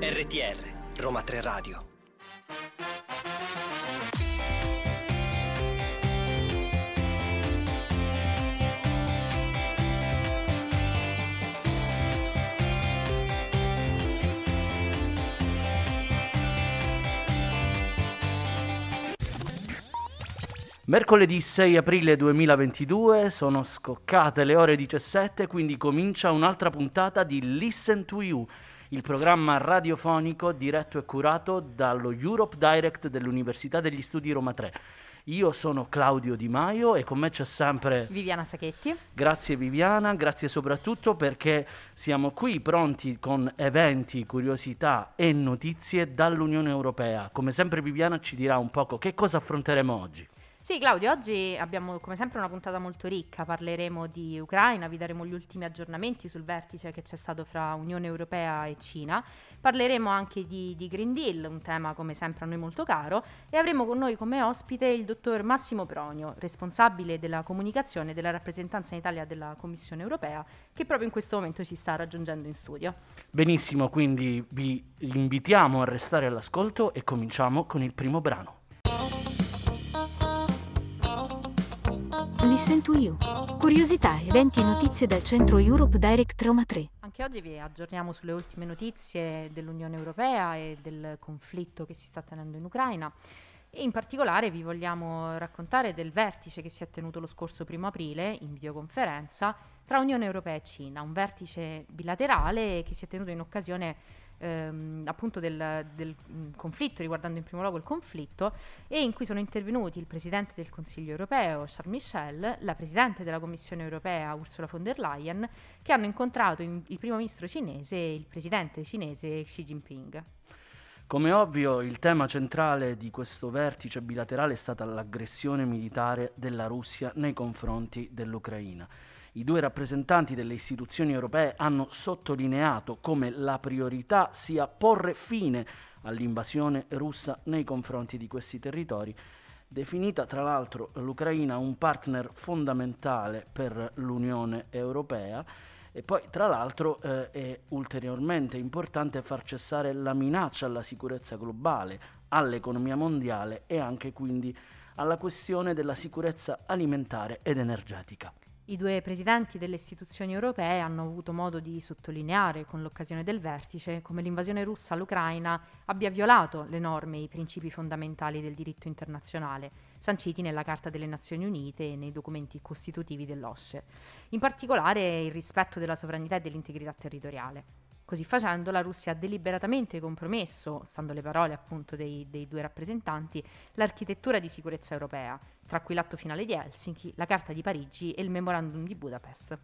RTR Roma 3 Radio Mercoledì 6 aprile 2022 sono scoccate le ore 17, quindi comincia un'altra puntata di Listen to You, il programma radiofonico diretto e curato dallo Europe Direct dell'Università degli Studi Roma 3. Io sono Claudio Di Maio e con me c'è sempre Viviana Sacchetti. Grazie Viviana, grazie soprattutto perché siamo qui pronti con eventi, curiosità e notizie dall'Unione Europea. Come sempre Viviana ci dirà un poco che cosa affronteremo oggi. Sì, Claudio, oggi abbiamo come sempre una puntata molto ricca, parleremo di Ucraina, vi daremo gli ultimi aggiornamenti sul vertice che c'è stato fra Unione Europea e Cina, parleremo anche di, di, Green Deal, un tema come sempre a noi molto caro, e avremo con noi come ospite il dottor Massimo Pronio, responsabile della comunicazione della rappresentanza in Italia della Commissione Europea, che proprio in questo momento ci sta raggiungendo in studio. Benissimo, quindi vi invitiamo a restare all'ascolto e cominciamo con il primo brano. Listen to You. Curiosità, eventi e notizie dal centro Europe Direct Roma 3. Anche oggi vi aggiorniamo sulle ultime notizie dell'Unione Europea e del conflitto che si sta tenendo in Ucraina. E in particolare vi vogliamo raccontare del vertice che si è tenuto lo scorso primo aprile in videoconferenza tra Unione Europea e Cina, un vertice bilaterale che si è tenuto in occasione ehm, appunto del, del mm, conflitto, riguardando in primo luogo il conflitto, e in cui sono intervenuti il Presidente del Consiglio europeo, Charles Michel, la Presidente della Commissione europea, Ursula von der Leyen, che hanno incontrato in, il primo ministro cinese e il Presidente cinese Xi Jinping. Come ovvio, il tema centrale di questo vertice bilaterale è stata l'aggressione militare della Russia nei confronti dell'Ucraina i due rappresentanti delle istituzioni europee hanno sottolineato come la priorità sia porre fine all'invasione russa nei confronti di questi territori, definita tra l'altro l'Ucraina un partner fondamentale per l'Unione Europea. E poi, tra l'altro, eh, è ulteriormente importante far cessare la minaccia alla sicurezza globale, all'economia mondiale e anche quindi alla questione della sicurezza alimentare ed energetica. I due presidenti delle istituzioni europee hanno avuto modo di sottolineare con l'occasione del vertice come l'invasione russa all'Ucraina abbia violato le norme e i principi fondamentali del diritto internazionale, sanciti nella Carta delle Nazioni Unite e nei documenti costitutivi dell'OSCE, in particolare il rispetto della sovranità e dell'integrità territoriale. Così facendo la Russia ha deliberatamente compromesso, stando le parole appunto dei, dei, due rappresentanti, l'architettura di sicurezza europea, tra cui l'atto finale di Helsinki, la Carta di Parigi e il Memorandum di Budapest.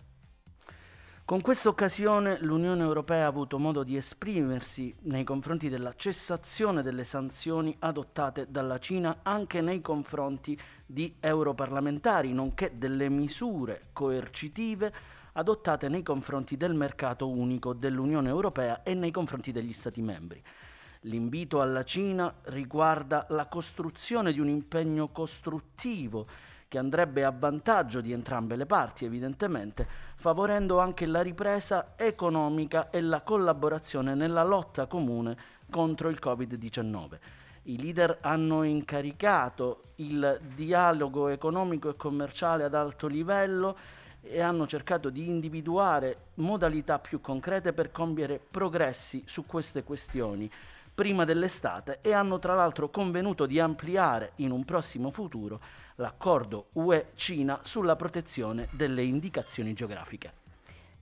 Con questa occasione l'Unione Europea ha avuto modo di esprimersi nei confronti della cessazione delle sanzioni adottate dalla Cina anche nei confronti di europarlamentari, nonché delle misure coercitive adottate nei confronti del mercato unico dell'Unione Europea e nei confronti degli Stati membri. L'invito alla Cina riguarda la costruzione di un impegno costruttivo che andrebbe a vantaggio di entrambe le parti, evidentemente, favorendo anche la ripresa economica e la collaborazione nella lotta comune contro il Covid-19. I leader hanno incaricato il dialogo economico e commerciale ad alto livello e hanno cercato di individuare modalità più concrete per compiere progressi su queste questioni prima dell'estate e hanno tra l'altro convenuto di ampliare in un prossimo futuro l'accordo UE-Cina sulla protezione delle indicazioni geografiche.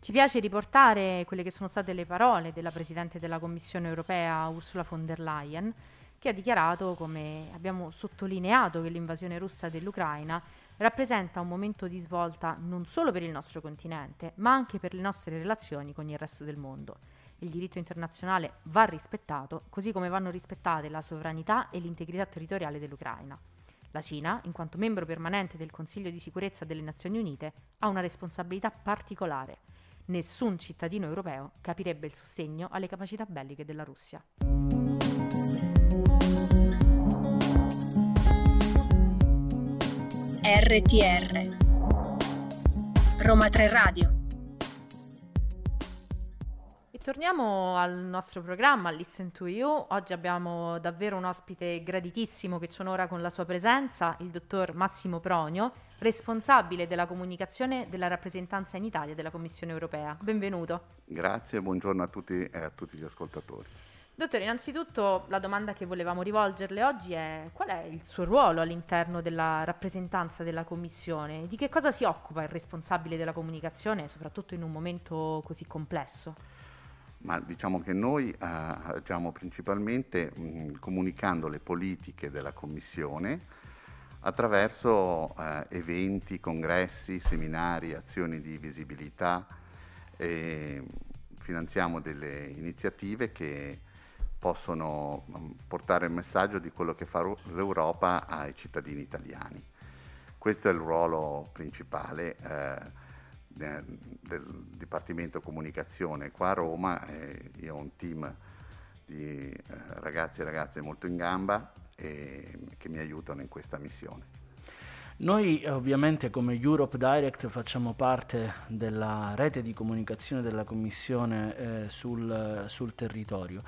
Ci piace riportare quelle che sono state le parole della Presidente della Commissione europea Ursula von der Leyen, che ha dichiarato, come abbiamo sottolineato, che l'invasione russa dell'Ucraina rappresenta un momento di svolta non solo per il nostro continente, ma anche per le nostre relazioni con il resto del mondo. Il diritto internazionale va rispettato, così come vanno rispettate la sovranità e l'integrità territoriale dell'Ucraina. La Cina, in quanto membro permanente del Consiglio di sicurezza delle Nazioni Unite, ha una responsabilità particolare. Nessun cittadino europeo capirebbe il sostegno alle capacità belliche della Russia. RTR Roma 3 Radio torniamo al nostro programma, Listen to You. Oggi abbiamo davvero un ospite graditissimo che ci onora con la sua presenza, il dottor Massimo Pronio, responsabile della comunicazione della rappresentanza in Italia della Commissione europea. Benvenuto. Grazie, buongiorno a tutti e a tutti gli ascoltatori. Dottore, innanzitutto la domanda che volevamo rivolgerle oggi è qual è il suo ruolo all'interno della rappresentanza della Commissione? Di che cosa si occupa il responsabile della comunicazione, soprattutto in un momento così complesso? Ma diciamo che noi eh, agiamo principalmente mh, comunicando le politiche della Commissione attraverso eh, eventi, congressi, seminari, azioni di visibilità. E finanziamo delle iniziative che possono mm, portare il messaggio di quello che fa l'Europa ai cittadini italiani. Questo è il ruolo principale eh, del Dipartimento Comunicazione qua a Roma. Eh, io ho un team di eh, ragazzi e ragazze molto in gamba e che mi aiutano in questa missione. Noi ovviamente come Europe Direct facciamo parte della rete di comunicazione della Commissione eh, sul, sul territorio.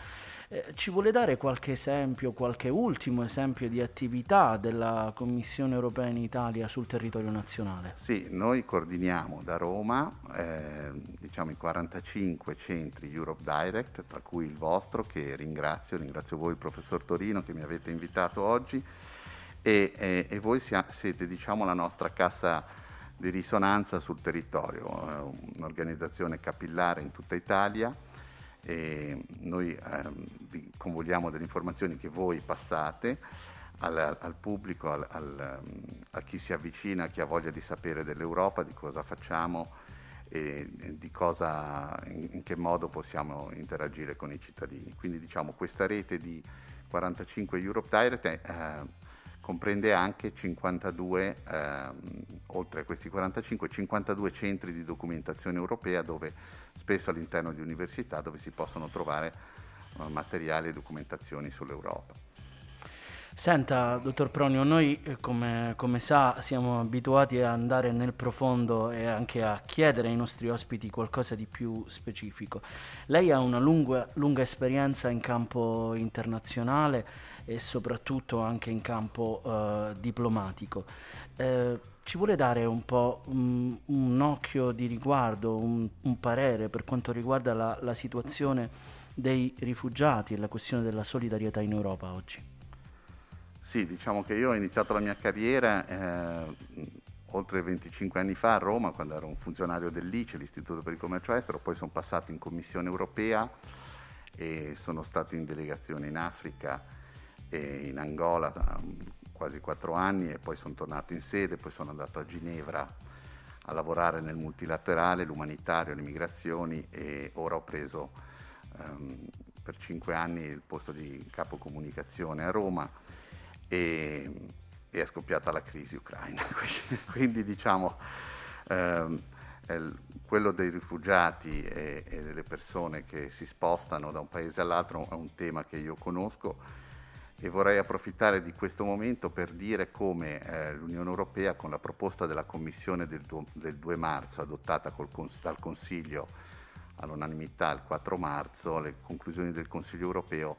Eh, ci vuole dare qualche esempio, qualche ultimo esempio di attività della Commissione europea in Italia sul territorio nazionale? Sì, noi coordiniamo da Roma eh, diciamo i 45 centri Europe Direct, tra cui il vostro che ringrazio, ringrazio voi professor Torino che mi avete invitato oggi e, e, e voi sia, siete diciamo la nostra cassa di risonanza sul territorio, eh, un'organizzazione capillare in tutta Italia e noi ehm, vi convogliamo delle informazioni che voi passate al, al pubblico, al, al, a chi si avvicina, a chi ha voglia di sapere dell'Europa, di cosa facciamo e di cosa, in, in che modo possiamo interagire con i cittadini. Quindi diciamo questa rete di 45 Europe Direct è, eh, comprende anche 52, ehm, oltre a questi 45, 52 centri di documentazione europea dove spesso all'interno di università dove si possono trovare uh, materiali e documentazioni sull'Europa. Senta, dottor Pronio, noi eh, come, come, sa siamo abituati ad andare nel profondo e anche a chiedere ai nostri ospiti qualcosa di più specifico. Lei ha una lunga, lunga esperienza in campo internazionale e soprattutto anche in campo uh, diplomatico. Eh, ci vuole dare un po' un, un occhio di riguardo, un, un, parere per quanto riguarda la, la situazione dei rifugiati e la questione della solidarietà in Europa oggi? Sì, diciamo che io ho iniziato la mia carriera eh, oltre 25 anni fa a Roma, quando ero un funzionario dell'ICE, l'Istituto per il Commercio Estero, poi sono passato in Commissione Europea e sono stato in delegazione in Africa in Angola quasi quattro anni e poi sono tornato in sede, poi sono andato a Ginevra a lavorare nel multilaterale, l'umanitario, le migrazioni e ora ho preso um, per cinque anni il posto di capo comunicazione a Roma e, e è scoppiata la crisi ucraina. Quindi diciamo um, quello dei rifugiati e, e delle persone che si spostano da un paese all'altro è un tema che io conosco e vorrei approfittare di questo momento per dire come eh, l'Unione Europea con la proposta della Commissione del, du- del 2 marzo adottata cons- dal Consiglio all'unanimità il 4 marzo, le conclusioni del Consiglio Europeo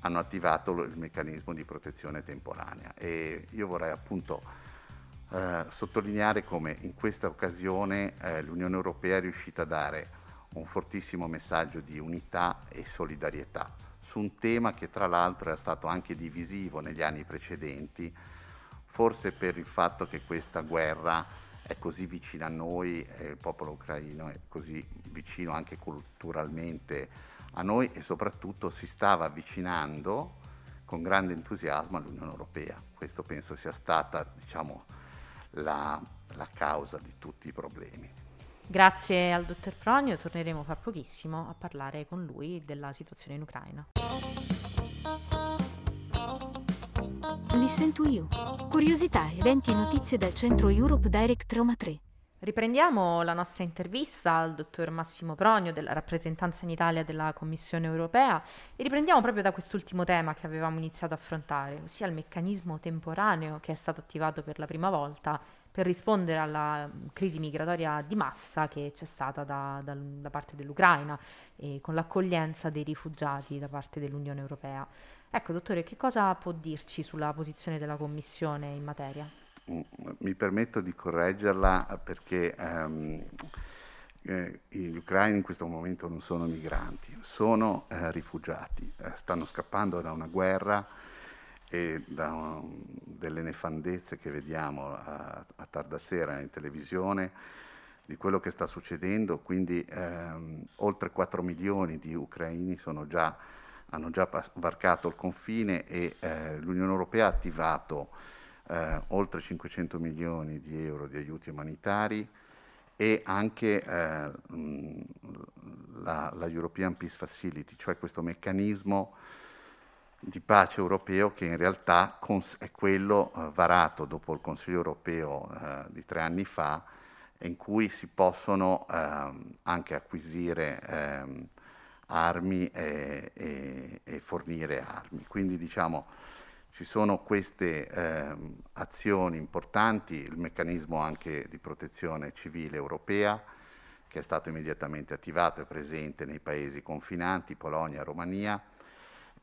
hanno attivato lo- il meccanismo di protezione temporanea. E io vorrei appunto eh, sottolineare come in questa occasione eh, l'Unione Europea è riuscita a dare un fortissimo messaggio di unità e solidarietà su un tema che tra l'altro è stato anche divisivo negli anni precedenti, forse per il fatto che questa guerra è così vicina a noi e il popolo ucraino è così vicino anche culturalmente a noi e soprattutto si stava avvicinando con grande entusiasmo all'Unione Europea. Questo penso sia stata diciamo, la, la causa di tutti i problemi. Grazie al dottor Pronio, torneremo fra pochissimo a parlare con lui della situazione in Ucraina. Listen to You. Curiosità, eventi e notizie dal centro Europe Direct Roma 3. Riprendiamo la nostra intervista al dottor Massimo Pronio della rappresentanza in Italia della Commissione europea e riprendiamo proprio da quest'ultimo tema che avevamo iniziato a affrontare, ossia il meccanismo temporaneo che è stato attivato per la prima volta per rispondere alla crisi migratoria di massa che c'è stata da, da, da parte dell'Ucraina e con l'accoglienza dei rifugiati da parte dell'Unione Europea. Ecco, dottore, che cosa può dirci sulla posizione della Commissione in materia? Mm, mi permetto di correggerla perché um, eh, gli ucraini in questo momento non sono migranti, sono eh, rifugiati, eh, stanno scappando da una guerra e da um, delle nefandezze che vediamo a, a, tarda sera in televisione di quello che sta succedendo, quindi ehm, oltre 4 milioni di ucraini già, hanno già varcato il confine e eh, l'Unione Europea ha attivato eh, oltre 500 milioni di euro di aiuti umanitari e anche eh, la, la European Peace Facility, cioè questo meccanismo di pace europeo che in realtà è quello eh, varato dopo il Consiglio europeo eh, di tre anni fa, in cui si possono ehm, anche acquisire ehm, armi e, e, e, fornire armi. Quindi diciamo ci sono queste ehm, azioni importanti, il meccanismo anche di protezione civile europea che è stato immediatamente attivato, è presente nei paesi confinanti, Polonia, Romania,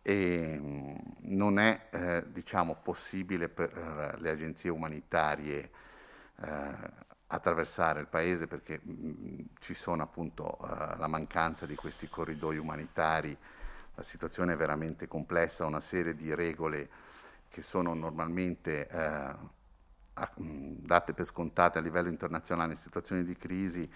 e mm, non è eh, diciamo, possibile per le agenzie umanitarie eh, attraversare il paese perché mh, mm, ci sono appunto uh, la mancanza di questi corridoi umanitari, la situazione è veramente complessa, una serie di regole che sono normalmente uh, a, mh, mm, date per scontate a livello internazionale in situazioni di crisi,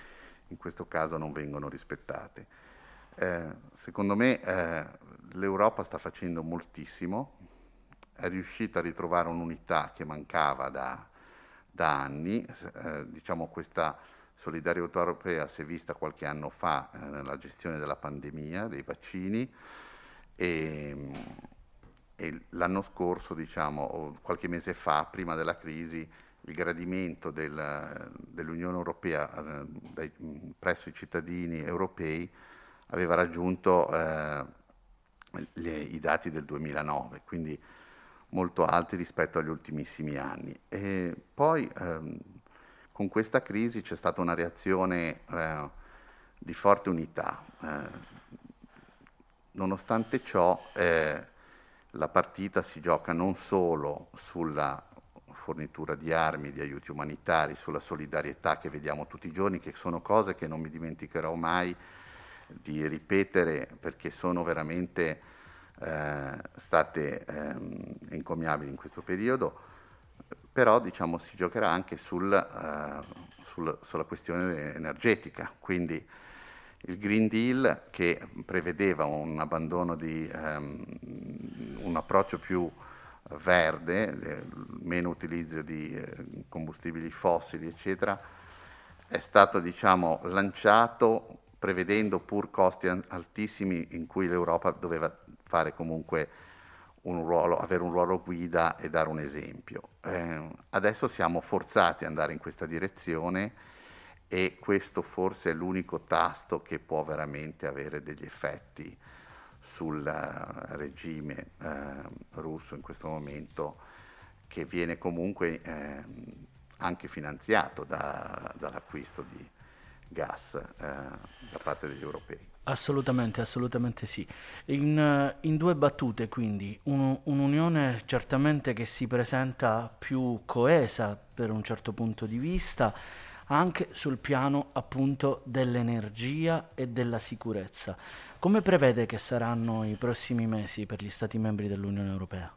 in questo caso non vengono rispettate. Eh, secondo me eh, l'Europa sta facendo moltissimo, è riuscita a ritrovare un'unità che mancava da, da anni, eh, diciamo questa solidarietà europea si è vista qualche anno fa eh, nella gestione della pandemia, dei vaccini. E, e l'anno scorso, diciamo, o qualche mese fa, prima della crisi, il gradimento del, dell'Unione Europea eh, dai, presso i cittadini europei aveva raggiunto eh, le, i dati del 2009, quindi molto alti rispetto agli ultimissimi anni. E poi ehm, con questa crisi c'è stata una reazione eh, di forte unità. Eh, nonostante ciò, eh, la partita si gioca non solo sulla fornitura di armi, di aiuti umanitari, sulla solidarietà che vediamo tutti i giorni, che sono cose che non mi dimenticherò mai di ripetere perché sono veramente eh, state eh, encomiabili in questo periodo, però diciamo, si giocherà anche sul, eh, sul, sulla questione energetica, quindi il Green Deal che prevedeva un abbandono di ehm, un approccio più verde, eh, meno utilizzo di eh, combustibili fossili, eccetera, è stato diciamo, lanciato prevedendo pur costi altissimi in cui l'Europa doveva fare comunque un ruolo, avere un ruolo guida e dare un esempio. Eh, adesso siamo forzati ad andare in questa direzione e questo forse è l'unico tasto che può veramente avere degli effetti sul uh, regime uh, russo in questo momento che viene comunque eh, anche finanziato da, dall'acquisto di, gas eh, da parte degli europei. Assolutamente, assolutamente sì. In, in due battute, quindi, un, un'unione certamente che si presenta più coesa per un certo punto di vista, anche sul piano appunto dell'energia e della sicurezza. Come prevede che saranno i prossimi mesi per gli Stati membri dell'Unione Europea?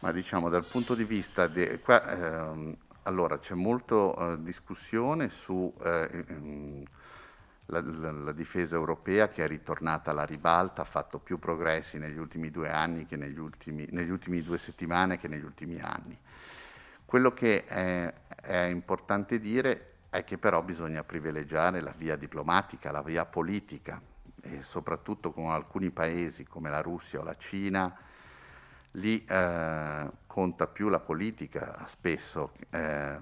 Ma diciamo dal punto di vista de, qua, ehm, allora, c'è molta uh, discussione sulla eh, ehm, difesa europea che è ritornata alla ribalta, ha fatto più progressi negli ultimi due anni che negli ultimi, negli ultimi due settimane che negli ultimi anni. Quello che è, è importante dire è che però bisogna privilegiare la via diplomatica, la via politica e soprattutto con alcuni paesi come la Russia o la Cina lì eh, conta più la politica spesso eh,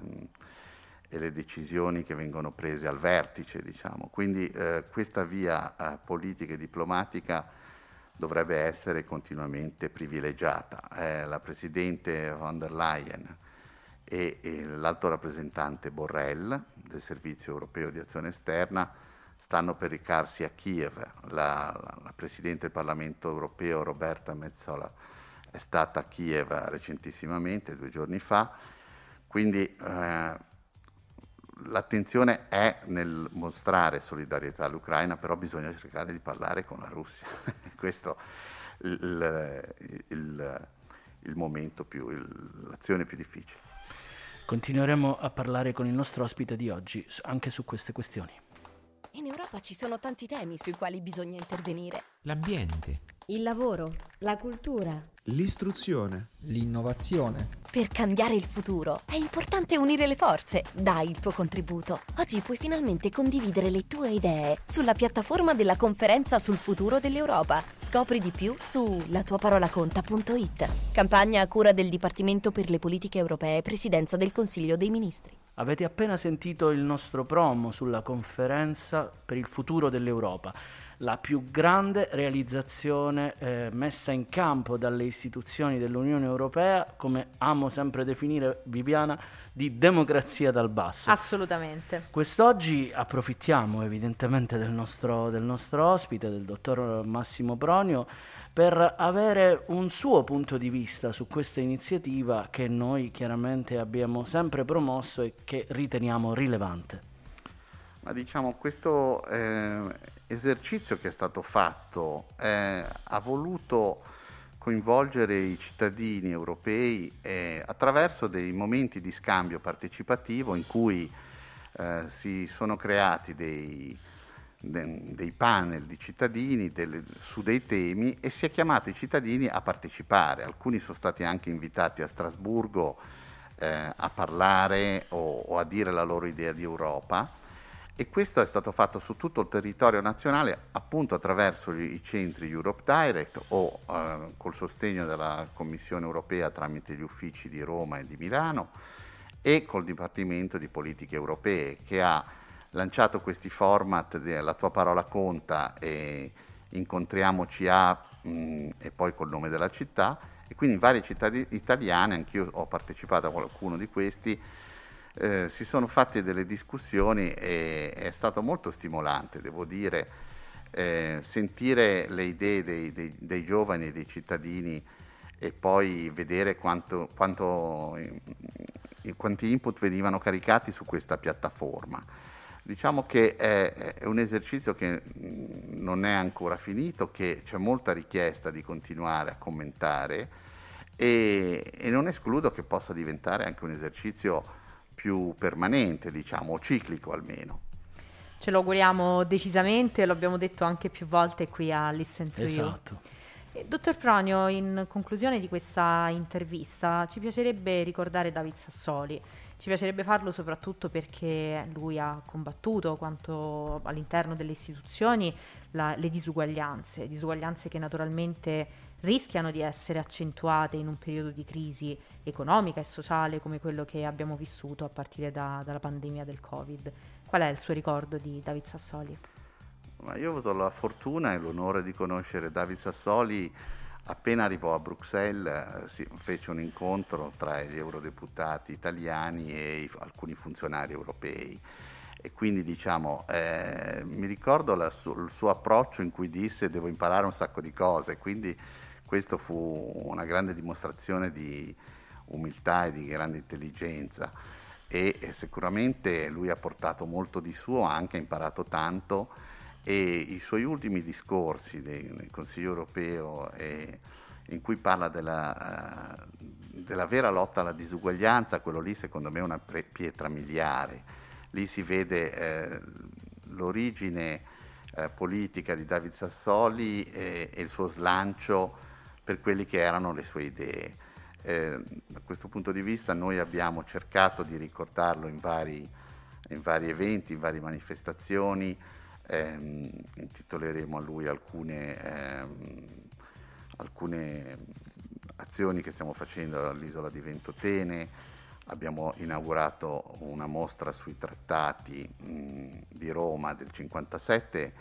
e le decisioni che vengono prese al vertice, diciamo. Quindi eh, questa via eh, politica e diplomatica dovrebbe essere continuamente privilegiata. Eh, la Presidente von der Leyen e, e l'alto rappresentante Borrell del Servizio Europeo di Azione Esterna stanno per recarsi a Kiev. La, la, la Presidente del Parlamento Europeo Roberta Mezzola è stata a Kiev recentissimamente, due giorni fa, quindi eh, l'attenzione è nel mostrare solidarietà all'Ucraina, però bisogna cercare di parlare con la Russia. Questo è il, il, il, momento più, l'azione più difficile. Continueremo a parlare con il nostro ospite di oggi anche su queste questioni. In Europa ci sono tanti temi sui quali bisogna intervenire. L'ambiente. Il lavoro. La cultura. L'istruzione. L'innovazione. Per cambiare il futuro è importante unire le forze. Dai il tuo contributo. Oggi puoi finalmente condividere le tue idee sulla piattaforma della conferenza sul futuro dell'Europa. Scopri di più su latuaparolaconta.it. Campagna a cura del Dipartimento per le politiche europee, Presidenza del Consiglio dei Ministri. Avete appena sentito il nostro promo sulla conferenza per il futuro dell'Europa, la più grande realizzazione eh, messa in campo dalle istituzioni dell'Unione Europea, come amo sempre definire Viviana, di democrazia dal basso. Assolutamente. Quest'oggi approfittiamo evidentemente del nostro, del nostro ospite, del dottor Massimo Pronio, per avere un suo punto di vista su questa iniziativa che noi chiaramente abbiamo sempre promosso e che riteniamo rilevante. Ma diciamo, questo eh, esercizio che è stato fatto eh, ha voluto coinvolgere i cittadini europei eh, attraverso dei momenti di scambio partecipativo in cui eh, si sono creati dei, dei panel di cittadini delle, su dei temi e si è chiamato i cittadini a partecipare. Alcuni sono stati anche invitati a Strasburgo eh, a parlare o, o, a dire la loro idea di Europa e questo è stato fatto su tutto il territorio nazionale appunto attraverso i, i centri Europe Direct o eh, col sostegno della Commissione europea tramite gli uffici di Roma e di Milano e col Dipartimento di Politiche Europee che ha lanciato questi format, la tua parola conta e incontriamoci a mh, e poi col nome della città. E quindi in varie città di, italiane, anch'io ho partecipato a qualcuno di questi, eh, si sono fatte delle discussioni e è stato molto stimolante, devo dire, eh, sentire le idee dei, dei, dei, giovani dei cittadini e poi vedere quanto, quanto, quanti input venivano caricati su questa piattaforma. Diciamo che è, è, un esercizio che mm, non è ancora finito, che c'è molta richiesta di continuare a commentare e, e non escludo che possa diventare anche un esercizio più permanente, diciamo, o ciclico almeno. Ce lo auguriamo decisamente, lo abbiamo detto anche più volte qui a Listen to esatto. You. Dottor Pronio, in conclusione di questa intervista ci piacerebbe ricordare David Sassoli. Ci piacerebbe farlo soprattutto perché lui ha combattuto quanto all'interno delle istituzioni la, le disuguaglianze, disuguaglianze che naturalmente rischiano di essere accentuate in un periodo di crisi economica e sociale come quello che abbiamo vissuto a partire da, dalla pandemia del Covid. Qual è il suo ricordo di David Sassoli? Ma io ho avuto la fortuna e l'onore di conoscere David Sassoli Appena arrivò a Bruxelles eh, si fece un incontro tra gli eurodeputati italiani e alcuni funzionari europei e quindi diciamo eh, mi ricordo la, il suo approccio in cui disse devo imparare un sacco di cose, quindi questo fu una grande dimostrazione di umiltà e di grande intelligenza e, e sicuramente lui ha portato molto di suo, ha anche imparato tanto e i suoi ultimi discorsi del Consiglio europeo eh, in cui parla della, uh, della, vera lotta alla disuguaglianza, quello lì secondo me è una pietra miliare. Lì si vede eh, l'origine eh, politica di David Sassoli e, e, il suo slancio per quelle che erano le sue idee. Eh, da questo punto di vista noi abbiamo cercato di ricordarlo in vari, in vari eventi, in varie manifestazioni, ehm, intitoleremo a lui alcune, ehm, alcune azioni che stiamo facendo all'isola di Ventotene, abbiamo inaugurato una mostra sui trattati mh, di Roma del 57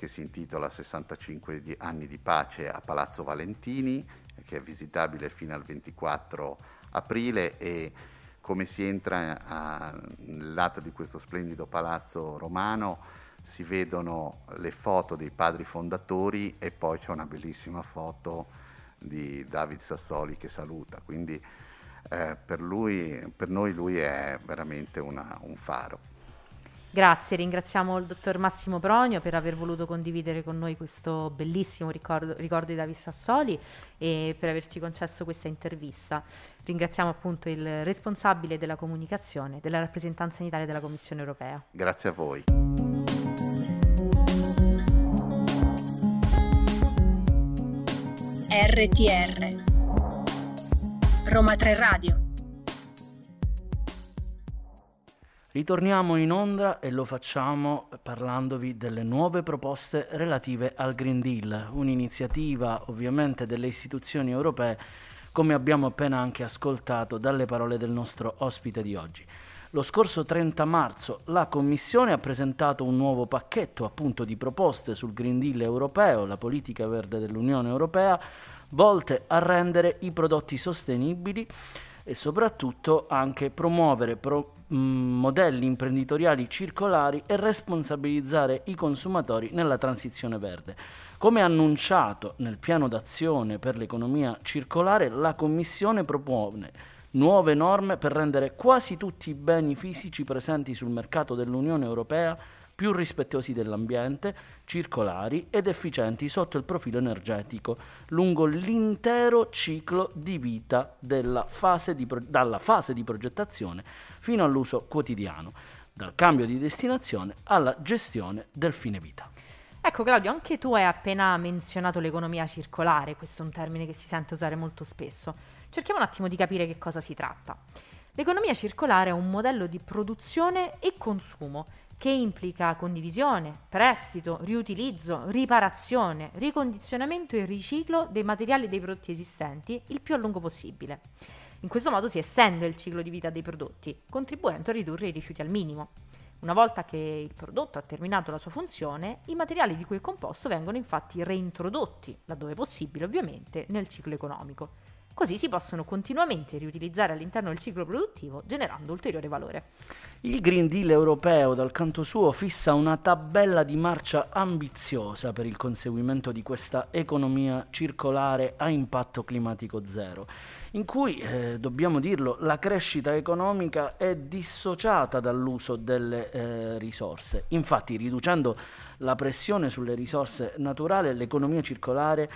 che si intitola 65 di anni di pace a Palazzo Valentini, che è visitabile fino al 24 aprile e come si entra a, nel lato di questo splendido palazzo romano si vedono le foto dei padri fondatori e poi c'è una bellissima foto di David Sassoli che saluta, quindi eh, per, lui, per, noi lui è veramente una, un faro. Grazie, ringraziamo il dottor Massimo Pronio per aver voluto condividere con noi questo bellissimo ricordo, ricordo di David Sassoli e per averci concesso questa intervista. Ringraziamo appunto il responsabile della comunicazione della rappresentanza in Italia della Commissione europea. Grazie a voi. RTR Roma 3 Radio Ritorniamo in onda e lo facciamo parlandovi delle nuove proposte relative al Green Deal, un'iniziativa ovviamente delle istituzioni europee, come abbiamo appena anche ascoltato dalle parole del nostro ospite di oggi. Lo scorso 30 marzo la Commissione ha presentato un nuovo pacchetto appunto di proposte sul Green Deal europeo, la politica verde dell'Unione Europea, volte a rendere i prodotti sostenibili e soprattutto anche promuovere pro- modelli imprenditoriali circolari e responsabilizzare i consumatori nella transizione verde. Come annunciato nel piano d'azione per l'economia circolare, la Commissione propone nuove norme per rendere quasi tutti i beni fisici presenti sul mercato dell'Unione Europea più rispettosi dell'ambiente, circolari ed efficienti sotto il profilo energetico, lungo l'intero ciclo di vita fase di pro- dalla fase di progettazione fino all'uso quotidiano, dal cambio di destinazione alla gestione del fine vita. Ecco Claudio, anche tu hai appena menzionato l'economia circolare, questo è un termine che si sente usare molto spesso. Cerchiamo un attimo di capire che cosa si tratta. L'economia circolare è un modello di produzione e consumo che implica condivisione, prestito, riutilizzo, riparazione, ricondizionamento e riciclo dei materiali e dei prodotti esistenti il più a lungo possibile. In questo modo si estende il ciclo di vita dei prodotti, contribuendo a ridurre i rifiuti al minimo. Una volta che il prodotto ha terminato la sua funzione, i materiali di cui è composto vengono infatti reintrodotti, laddove possibile ovviamente, nel ciclo economico. Così si possono continuamente riutilizzare all'interno del ciclo produttivo, generando ulteriore valore. Il Green Deal europeo, dal canto suo, fissa una tabella di marcia ambiziosa per il conseguimento di questa economia circolare a impatto climatico zero, in cui, eh, dobbiamo dirlo, la crescita economica è dissociata dall'uso delle eh, risorse. Infatti, riducendo la pressione sulle risorse naturali, l'economia circolare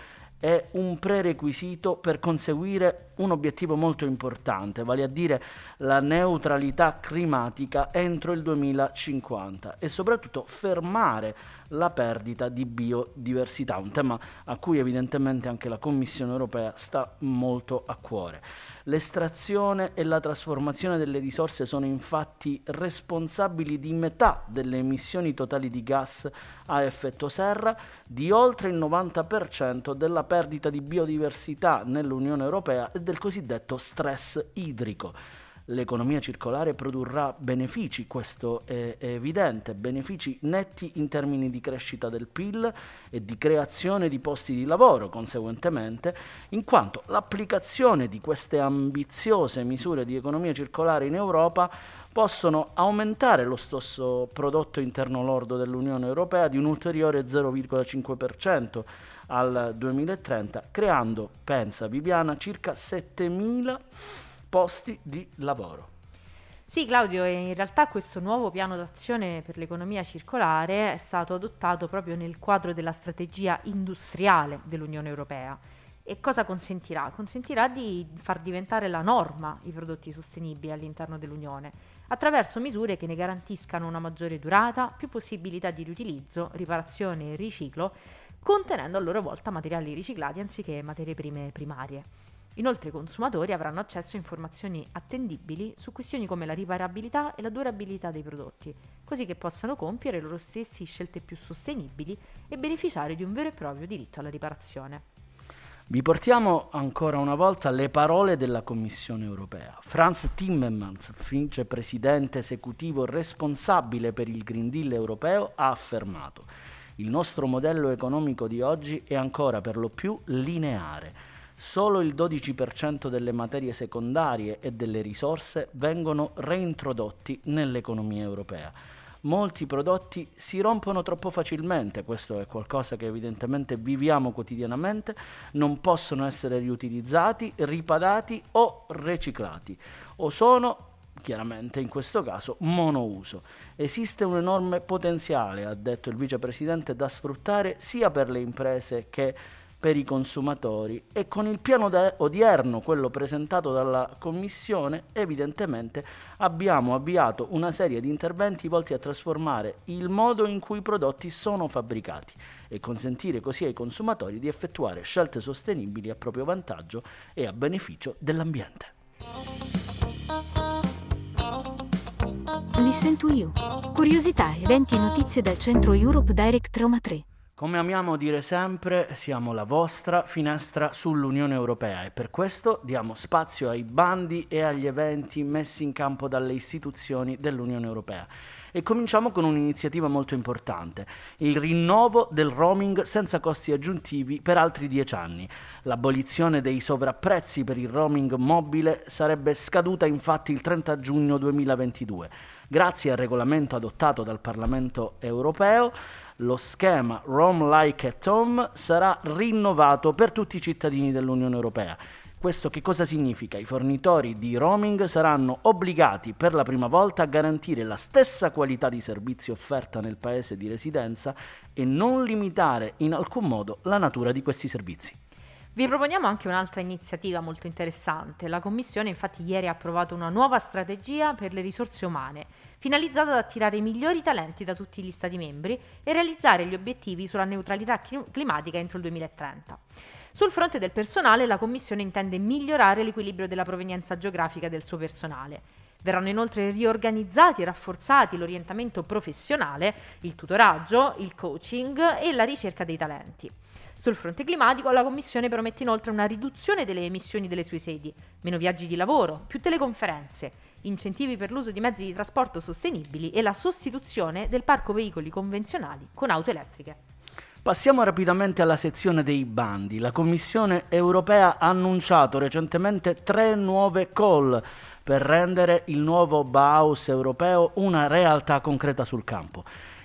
è un prerequisito per conseguire un obiettivo molto importante, vale a dire la neutralità climatica entro il 2050 e soprattutto fermare la perdita di biodiversità, un tema a cui evidentemente anche la Commissione europea sta molto a cuore. L'estrazione e la trasformazione delle risorse sono infatti responsabili di metà delle emissioni totali di gas a effetto serra, di oltre il 90% della perdita di biodiversità nell'Unione Europea e del cosiddetto stress idrico l'economia circolare produrrà benefici, questo è, evidente, benefici netti in termini di crescita del PIL e di creazione di posti di lavoro, conseguentemente, in quanto l'applicazione di queste ambiziose misure di economia circolare in Europa possono aumentare lo stesso prodotto interno lordo dell'Unione Europea di un ulteriore 0,5% al 2030, creando, pensa Viviana, circa 7.000 posti di lavoro. Sì, Claudio, in realtà questo nuovo piano d'azione per l'economia circolare è stato adottato proprio nel quadro della strategia industriale dell'Unione Europea. E cosa consentirà? Consentirà di far diventare la norma i prodotti sostenibili all'interno dell'Unione, attraverso misure che ne garantiscano una maggiore durata, più possibilità di riutilizzo, riparazione e riciclo, contenendo a loro volta materiali riciclati anziché materie prime primarie. Inoltre i consumatori avranno accesso a informazioni attendibili su questioni come la riparabilità e la durabilità dei prodotti, così che possano compiere loro stessi scelte più sostenibili e beneficiare di un vero e proprio diritto alla riparazione. Vi portiamo ancora una volta le parole della Commissione europea. Franz Timmermans, vicepresidente esecutivo responsabile per il Green Deal europeo, ha affermato il nostro modello economico di oggi è ancora per lo più lineare Solo il 12% delle materie secondarie e delle risorse vengono reintrodotti nell'economia europea molti prodotti si rompono troppo facilmente, questo è qualcosa che evidentemente viviamo quotidianamente, non possono essere riutilizzati, ripadati o riciclati o sono chiaramente in questo caso monouso. Esiste un enorme potenziale, ha detto il vicepresidente, da sfruttare sia per le imprese che per i consumatori e con il piano odierno, quello presentato dalla Commissione, evidentemente abbiamo avviato una serie di interventi volti a trasformare il modo in cui i prodotti sono fabbricati e consentire così ai consumatori di effettuare scelte sostenibili a proprio vantaggio e a beneficio dell'ambiente. Listen to You. Curiosità, eventi e notizie dal centro Europe Direct Roma 3. Come amiamo dire sempre, siamo la vostra finestra sull'Unione Europea e per questo diamo spazio ai bandi e agli eventi messi in campo dalle istituzioni dell'Unione Europea. E cominciamo con un'iniziativa molto importante, il rinnovo del roaming senza costi aggiuntivi per altri dieci anni. L'abolizione dei sovrapprezzi per il roaming mobile sarebbe scaduta infatti il 30 giugno 2022. Grazie al regolamento adottato dal Parlamento europeo, lo schema Rome Like at Home sarà rinnovato per tutti i cittadini dell'Unione Europea. Questo che cosa significa? I fornitori di roaming saranno obbligati per la prima volta a garantire la stessa qualità di servizio offerta nel paese di residenza e non limitare in alcun modo la natura di questi servizi. Vi proponiamo anche un'altra iniziativa molto interessante. La Commissione infatti ieri ha approvato una nuova strategia per le risorse umane, finalizzata ad attirare i migliori talenti da tutti gli Stati membri e realizzare gli obiettivi sulla neutralità climatica entro il 2030. Sul fronte del personale, la Commissione intende migliorare l'equilibrio della provenienza geografica del suo personale. Verranno inoltre riorganizzati e rafforzati l'orientamento professionale, il tutoraggio, il coaching e la ricerca dei talenti. Sul fronte climatico la Commissione promette inoltre una riduzione delle emissioni delle sue sedi, meno viaggi di lavoro, più teleconferenze, incentivi per l'uso di mezzi di trasporto sostenibili e la sostituzione del parco veicoli convenzionali con auto elettriche. Passiamo rapidamente alla sezione dei bandi. La Commissione europea ha annunciato recentemente tre nuove call per rendere il nuovo Bauhaus europeo una realtà concreta sul campo.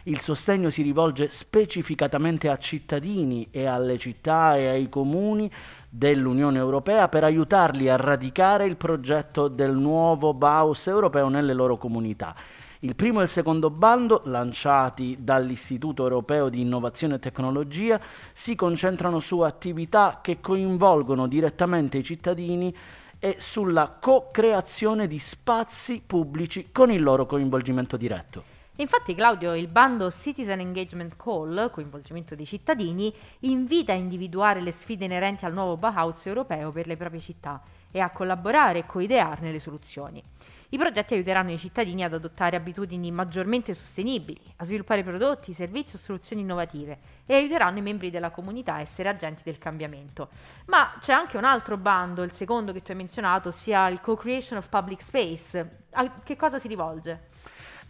Il sostegno si rivolge specificatamente a cittadini e alle città e ai comuni dell'Unione Europea per aiutarli a radicare il progetto del nuovo Baus europeo nelle loro comunità. Il primo e il secondo bando, lanciati dall'Istituto Europeo di Innovazione e Tecnologia, si concentrano su attività che coinvolgono direttamente i cittadini e sulla co-creazione di spazi pubblici con il loro coinvolgimento diretto. Infatti Claudio, il bando Citizen Engagement Call, coinvolgimento dei cittadini, invita a individuare le sfide inerenti al nuovo Bauhaus europeo per le proprie città e a collaborare e coidearne le soluzioni. I progetti aiuteranno i cittadini ad adottare abitudini maggiormente sostenibili, a sviluppare prodotti, servizi o soluzioni innovative e aiuteranno i membri della comunità a essere agenti del cambiamento. Ma c'è anche un altro bando, il secondo che tu hai menzionato, sia il Co-Creation of Public Space. A che cosa si rivolge?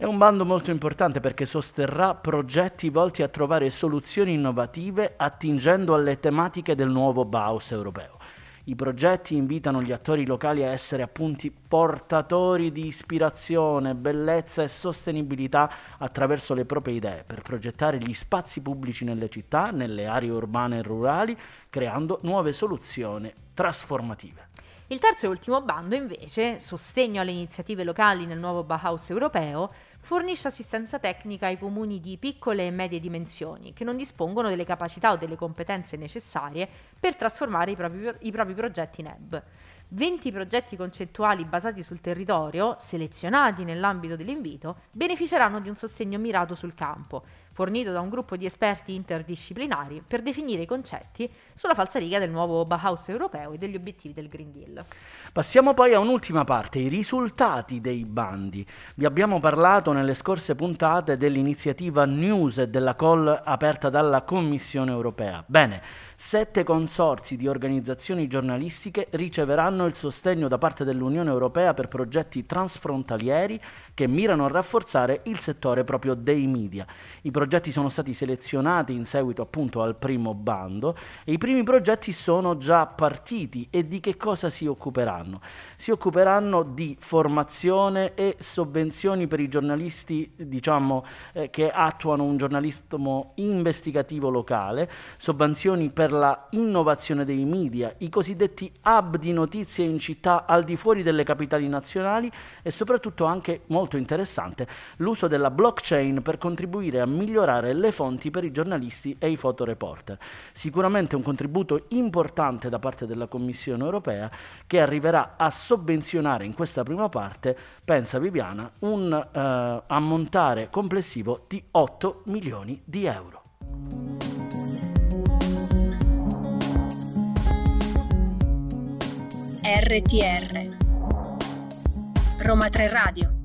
È un bando molto importante perché sosterrà progetti volti a trovare soluzioni innovative attingendo alle tematiche del nuovo Baus europeo. I progetti invitano gli attori locali a essere appunti portatori di ispirazione, bellezza e sostenibilità attraverso le proprie idee per progettare gli spazi pubblici nelle città, nelle aree urbane e rurali, creando nuove soluzioni trasformative. Il terzo e ultimo bando, invece, sostegno alle iniziative locali nel nuovo Bauhaus europeo, fornisce assistenza tecnica ai comuni di piccole e medie dimensioni che non dispongono delle capacità o delle competenze necessarie per trasformare i propri, i propri progetti NEB. 20 progetti concettuali basati sul territorio, selezionati nell'ambito dell'invito, beneficeranno di un sostegno mirato sul campo, fornito da un gruppo di esperti interdisciplinari per definire i concetti sulla falsariga del nuovo Bauhaus europeo e degli obiettivi del Green Deal. Passiamo poi a un'ultima parte, i risultati dei bandi. Vi abbiamo parlato nelle scorse puntate dell'iniziativa News e della call aperta dalla Commissione europea. Bene, sette consorzi di organizzazioni giornalistiche riceveranno il sostegno da parte dell'Unione Europea per progetti transfrontalieri che mirano a rafforzare il settore proprio dei media. I progetti sono stati selezionati in seguito appunto al primo bando e i primi progetti sono già partiti e di che cosa si occuperanno? Si occuperanno di formazione e sovvenzioni per i giornalisti, diciamo, eh, che attuano un giornalismo investigativo locale, sovvenzioni per la innovazione dei media, i cosiddetti hub di notizie in città al di fuori delle capitali nazionali e soprattutto anche molto interessante l'uso della blockchain per contribuire a migliorare le fonti per i giornalisti e i fotoreporter. Sicuramente un contributo importante da parte della Commissione europea che arriverà a sovvenzionare in questa prima parte, pensa Viviana, un eh, ammontare complessivo di 8 milioni di euro. RTR Roma 3 Radio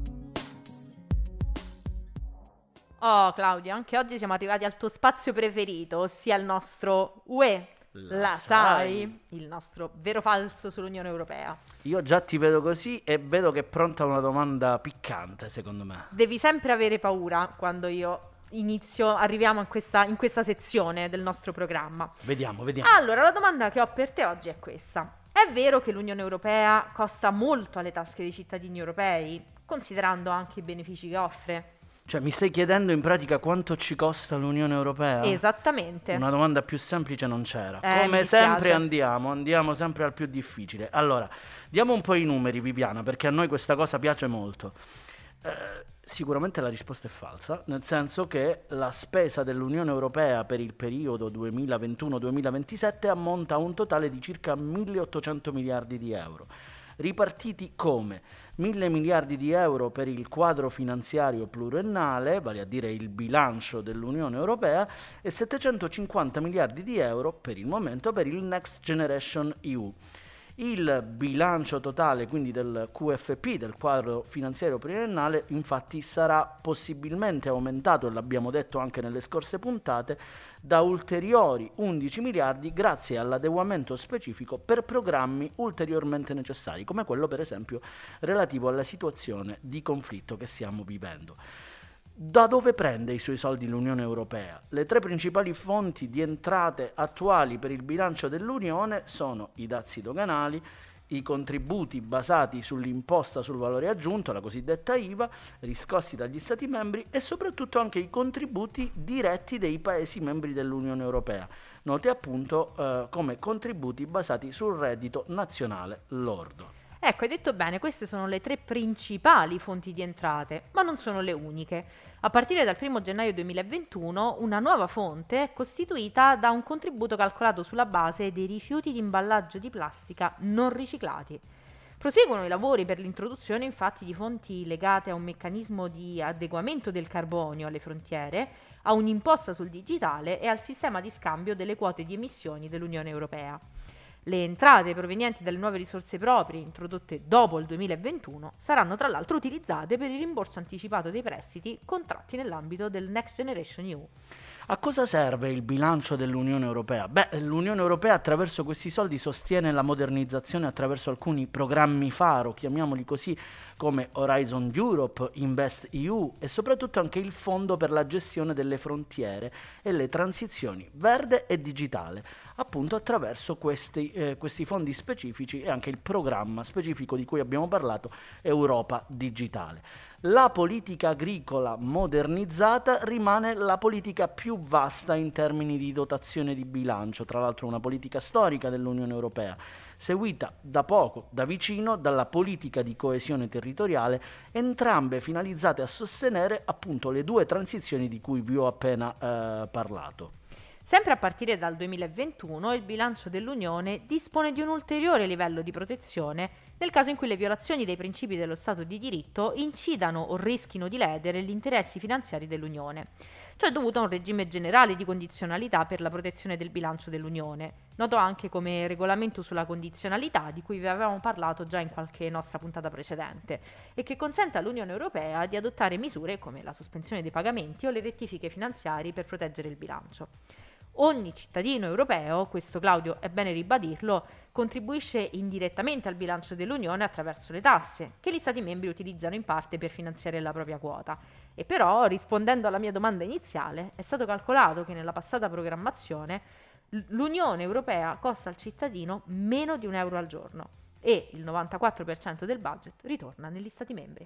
Oh Claudio, anche oggi siamo arrivati al tuo spazio preferito, ossia il nostro UE. La, La sai, sai. il nostro vero falso sull'Unione Europea. Io già ti vedo così e vedo che è pronta una domanda piccante, secondo me. Devi sempre avere paura quando io inizio, arriviamo in questa, in questa sezione del nostro programma. Vediamo, vediamo. Allora, la domanda che ho per te oggi è questa. È vero che l'Unione Europea costa molto alle tasche dei cittadini europei, considerando anche i benefici che offre? Cioè, mi stai chiedendo in pratica quanto ci costa l'Unione Europea? Esattamente. Una domanda più semplice non c'era. Eh, Come sempre andiamo, andiamo sempre al più difficile. Allora, diamo un po' i numeri, Viviana, perché a noi questa cosa piace molto. Eh, sicuramente la risposta è falsa, nel senso che la spesa dell'Unione Europea per il periodo 2021-2027 ammonta a un totale di circa 1.800 miliardi di euro ripartiti come 1000 miliardi di euro per il quadro finanziario pluriennale, vale a dire il bilancio dell'Unione Europea, e 750 miliardi di euro per il momento per il Next Generation EU. Il bilancio totale quindi del QFP, del quadro finanziario pluriennale, infatti sarà possibilmente aumentato, l'abbiamo detto anche nelle scorse puntate, da ulteriori 11 miliardi grazie all'adeguamento specifico per programmi ulteriormente necessari, come quello per esempio relativo alla situazione di conflitto che stiamo vivendo. Da dove prende i suoi soldi l'Unione Europea? Le tre principali fonti di entrate attuali per il bilancio dell'Unione sono i dazi doganali, i contributi basati sull'imposta sul valore aggiunto, la cosiddetta IVA, riscossi dagli Stati membri e soprattutto anche i contributi diretti dei Paesi membri dell'Unione Europea, noti appunto eh, come contributi basati sul reddito nazionale lordo. Ecco, hai detto bene, queste sono le tre principali fonti di entrate, ma non sono le uniche. A partire dal 1 gennaio 2021 una nuova fonte è costituita da un contributo calcolato sulla base dei rifiuti di imballaggio di plastica non riciclati. Proseguono i lavori per l'introduzione infatti di fonti legate a un meccanismo di adeguamento del carbonio alle frontiere, a un'imposta sul digitale e al sistema di scambio delle quote di emissioni dell'Unione Europea. Le entrate provenienti dalle nuove risorse proprie introdotte dopo il 2021 saranno tra l'altro utilizzate per il rimborso anticipato dei prestiti contratti nell'ambito del Next Generation EU. A cosa serve il bilancio dell'Unione Europea? Beh, l'Unione Europea attraverso questi soldi sostiene la modernizzazione attraverso alcuni programmi faro, chiamiamoli così, come Horizon Europe, Invest EU e soprattutto anche il Fondo per la gestione delle frontiere e le transizioni verde e digitale, appunto attraverso questi, eh, questi fondi specifici e anche il programma specifico di cui abbiamo parlato, Europa Digitale. La politica agricola modernizzata rimane la politica più vasta in termini di dotazione di bilancio, tra l'altro una politica storica dell'Unione Europea, seguita da poco, da vicino, dalla politica di coesione territoriale, entrambe finalizzate a sostenere appunto le due transizioni di cui vi ho appena eh, parlato. Sempre a partire dal 2021 il bilancio dell'Unione dispone di un ulteriore livello di protezione nel caso in cui le violazioni dei principi dello Stato di diritto incidano o rischino di ledere gli interessi finanziari dell'Unione. Ciò è dovuto a un regime generale di condizionalità per la protezione del bilancio dell'Unione, noto anche come regolamento sulla condizionalità di cui vi avevamo parlato già in qualche nostra puntata precedente e che consente all'Unione Europea di adottare misure come la sospensione dei pagamenti o le rettifiche finanziarie per proteggere il bilancio. Ogni cittadino europeo, questo Claudio è bene ribadirlo, contribuisce indirettamente al bilancio dell'Unione attraverso le tasse, che gli Stati membri utilizzano in parte per finanziare la propria quota. E però, rispondendo alla mia domanda iniziale, è stato calcolato che nella passata programmazione l'Unione Europea costa al cittadino meno di un euro al giorno e il 94% del budget ritorna negli Stati membri.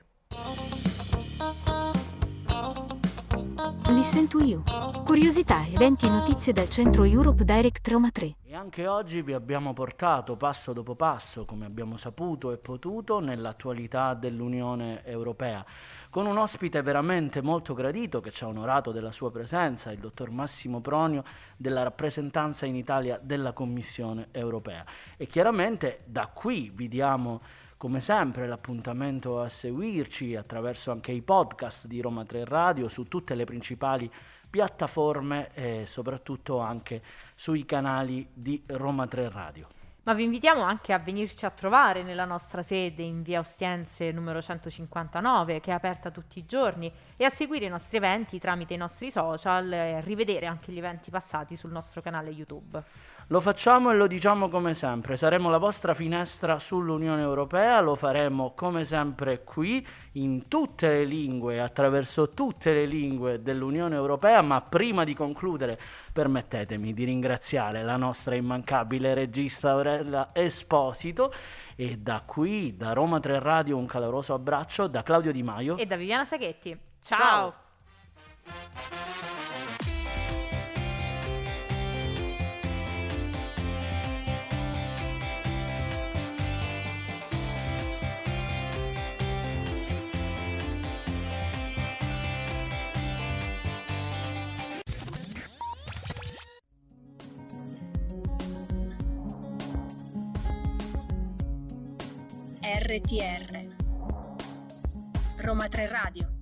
Listen to You. Curiosità, eventi e notizie dal centro Europe Direct Roma 3. E anche oggi vi abbiamo portato passo dopo passo, come abbiamo saputo e potuto, nell'attualità dell'Unione Europea, con un ospite veramente molto gradito che ci ha onorato della sua presenza, il dottor Massimo Pronio della rappresentanza in Italia della Commissione Europea. E chiaramente da qui vi diamo come sempre l'appuntamento a seguirci attraverso anche i podcast di Roma 3 Radio su tutte le principali piattaforme e soprattutto anche sui canali di Roma 3 Radio. Ma vi invitiamo anche a venirci a trovare nella nostra sede in via Ostiense numero 159, che è aperta tutti i giorni, e a seguire i nostri eventi tramite i nostri social e a rivedere anche gli eventi passati sul nostro canale YouTube. Lo facciamo e lo diciamo come sempre, saremo la vostra finestra sull'Unione Europea, lo faremo come sempre qui in tutte le lingue, attraverso tutte le lingue dell'Unione Europea, ma prima di concludere permettetemi di ringraziare la nostra immancabile regista Aurella Esposito e da qui, da Roma 3 Radio, un caloroso abbraccio da Claudio Di Maio e da Viviana Saghetti. Ciao. Ciao. RTR Roma 3 Radio